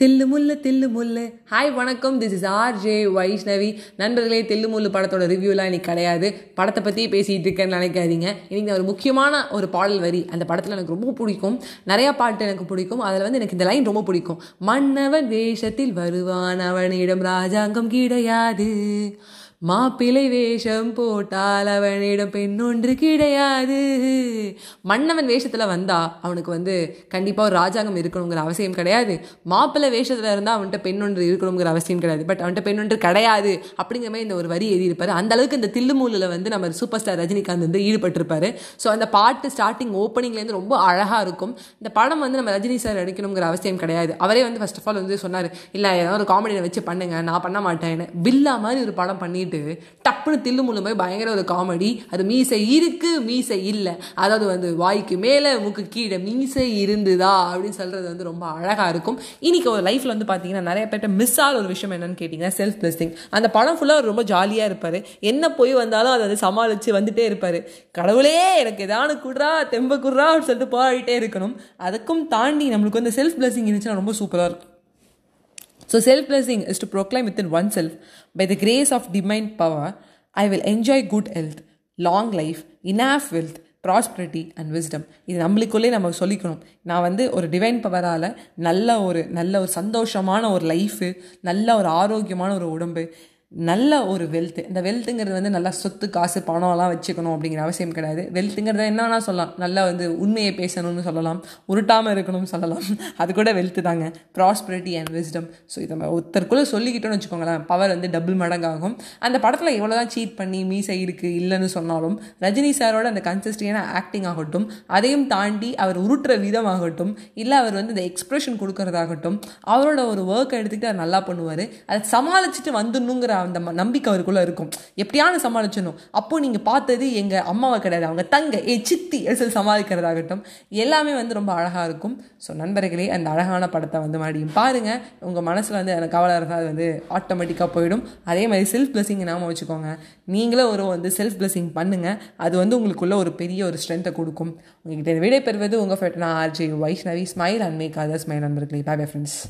தில்லு முல்லு தில்லு முல்லு. ஹாய் வணக்கம். This is R J Vaishnavi நண்பர்களே தில்லு முல்லு படத்தோட ரிவ்யூலாம் இன்றைக்கி கிடையாது. படத்தை பற்றி பேசிகிட்டு இருக்கேன்னு நினைக்காதீங்க. இன்றைக்கி ஒரு முக்கியமான ஒரு பாடல் வரி. அந்த படத்தில் எனக்கு ரொம்ப பிடிக்கும். நிறையா பாட்டு எனக்கு பிடிக்கும். அதில் வந்து எனக்கு இந்த லைன் ரொம்ப பிடிக்கும். மன்னவன் வேஷத்தில் வருவான் அவனிடம் ராஜாங்கம் கிடையாது. மாப்பிள்ளை வேஷம் போட்டால் அவனிடம் பெண்ணொன்று கிடையாது. மன்னவன் வேஷத்தில் வந்தா அவனுக்கு வந்து கண்டிப்பாக ஒரு ராஜாங்கம் இருக்கணுங்கிற அவசியம் கிடையாது. மாப்பிள்ளை வேஷத்தில் இருந்தால் அவன்கிட்ட பெண்ணொன்று இருக்கணுங்கிற அவசியம் கிடையாது. பட் அவன்கிட்ட பெண்ணொன்று கிடையாது அப்படிங்கிற மாதிரி இந்த ஒரு வரி எழுதியிருப்பார். அந்த அளவுக்கு இந்த தில்லுமூலில் வந்து நம்ம சூப்பர் ஸ்டார் ரஜினிகாந்த் வந்து ஈடுபட்டிருப்பாரு. ஸோ அந்த பாட்டு ஸ்டார்டிங் ஓப்பனிங்லேருந்து ரொம்ப அழகாக இருக்கும். இந்த படம் வந்து நம்ம ரஜினி சார் நடிக்கணுங்கிற அவசியம் கிடையாது. அவரே வந்து ஃபர்ஸ்ட் ஆஃப் ஆல் வந்து சொன்னார் இல்லை ஏதாவது ஒரு காமெடியை வச்சு பண்ணுங்க. நான் பண்ண மாட்டேன் பில்லா மாதிரி ஒரு படம் பண்ணிட்டு டப்புன்னு தில்லு முள்ளு போய் பயங்கர ஒரு காமெடி அது மீசை இருக்கு மீசை இல்லை. அதாவது வந்து வாய்க்கு மேலே மூக்கு கீழே மீசை இருந்துதா அப்படின்னு சொல்றது வந்து ரொம்ப அழகாக இருக்கும். இன்னைக்கு ஒரு லைஃப்பில் வந்து பார்த்தீங்கன்னா நிறைய பேர்ட்ட மிஸ் ஆகிற ஒரு விஷயம் என்னன்னு கேட்டிங்கன்னா செல்ஃப் பிளஸிங் அந்த படம் ஃபுல்லாக ரொம்ப ஜாலியாக இருப்பார். என்ன போய் வந்தாலும் அதை வந்து சமாளித்து வந்துட்டே இருப்பார். கடவுளே எனக்கு எதானு குடுறா தெம்ப குடுறா அப்படின்னு சொல்லிட்டு போராடிட்டே இருக்கணும். அதுக்கும் தாண்டி நம்மளுக்கு வந்து செல்ஃப் பிளஸிங் இருந்துச்சுன்னா ரொம்ப சூப்பராக இருக்கும். So, self blessing is to proclaim within oneself, by the grace of divine power, I will enjoy good health, long life, enough wealth, prosperity and wisdom இது நம்மளுக்குள்ளே நம்ம சொல்லிக்கணும் நான் வந்து ஒரு டிவைன் பவரால் நல்ல ஒரு நல்ல ஒரு சந்தோஷமான ஒரு லைஃபு நல்ல ஒரு ஆரோக்கியமான ஒரு உடம்பு நல்ல ஒரு வெல்த் இந்த வெல்த்துங்கிறது வந்து நல்லா சொத்து காசு பணம்லாம் வச்சுக்கணும் அப்படிங்கிற அவசியம் கிடையாது. வெல்த்துங்கிறத என்னன்னா சொல்லலாம். நல்லா வந்து உண்மையை பேசணும்னு சொல்லலாம். உருட்டாமல் இருக்கணும்னு சொல்லலாம். அது கூட வெல்த்து தாங்க. ப்ராஸ்பரிட்டி அண்ட் விஸ்டம் ஸோ இதை ஒருத்தருக்குள்ளே சொல்லிக்கிட்டோம்னு வச்சுக்கோங்களேன் பவர் வந்து டபுள் மடங்காகும். அந்த படத்தில் எவ்வளோ தான் சீட் பண்ணி மீசை இருக்குது இல்லைன்னு சொன்னாலும் ரஜினி சாரோட அந்த கன்சிஸ்டியான ஆக்டிங் ஆகட்டும் அதையும் தாண்டி அவர் உருட்டுற விதம் ஆகட்டும் இல்லை அவர் வந்து இந்த எக்ஸ்ப்ரெஷன் கொடுக்கறதாகட்டும் அவரோட ஒரு ஒர்க் எடுத்துக்கிட்டு அவர் நல்லா பண்ணுவார். அதை சமாளிச்சுட்டு வந்துடணுங்கிற அந்த நம்பிக்கை அவருக்குள்ளே இருக்கும். எப்படியான சமாளிச்சணும் அப்போது நீங்கள் பார்த்தது எங்கள் அம்மாவை கிடையாது. அவங்க தங்க ஏ சித்தி சொல்லி சமாளிக்கிறதாகட்டும். எல்லாமே வந்து ரொம்ப அழகாக இருக்கும். ஸோ நண்பர்களே அந்த அழகான படத்தை வந்து மறுபடியும் பாருங்கள் உங்கள் மனசில் வந்து எனக்கு கவலை இருந்தால் அது வந்து ஆட்டோமேட்டிக்காக போயிடும். அதே மாதிரி செல்ஃப் பிளஸிங் நாம வச்சுக்கோங்க. நீங்களும் ஒரு வந்து செல்ஃப் பிளஸிங் பண்ணுங்கள் அது வந்து உங்களுக்குள்ளே ஒரு பெரிய ஒரு ஸ்ட்ரென்த்தை கொடுக்கும். உங்ககிட்ட விடை பெறுவது உங்கள் ஃபேட் நான் RJ Vaishnavi. Smile and make other smile நண்பர்களே. Bye bye friends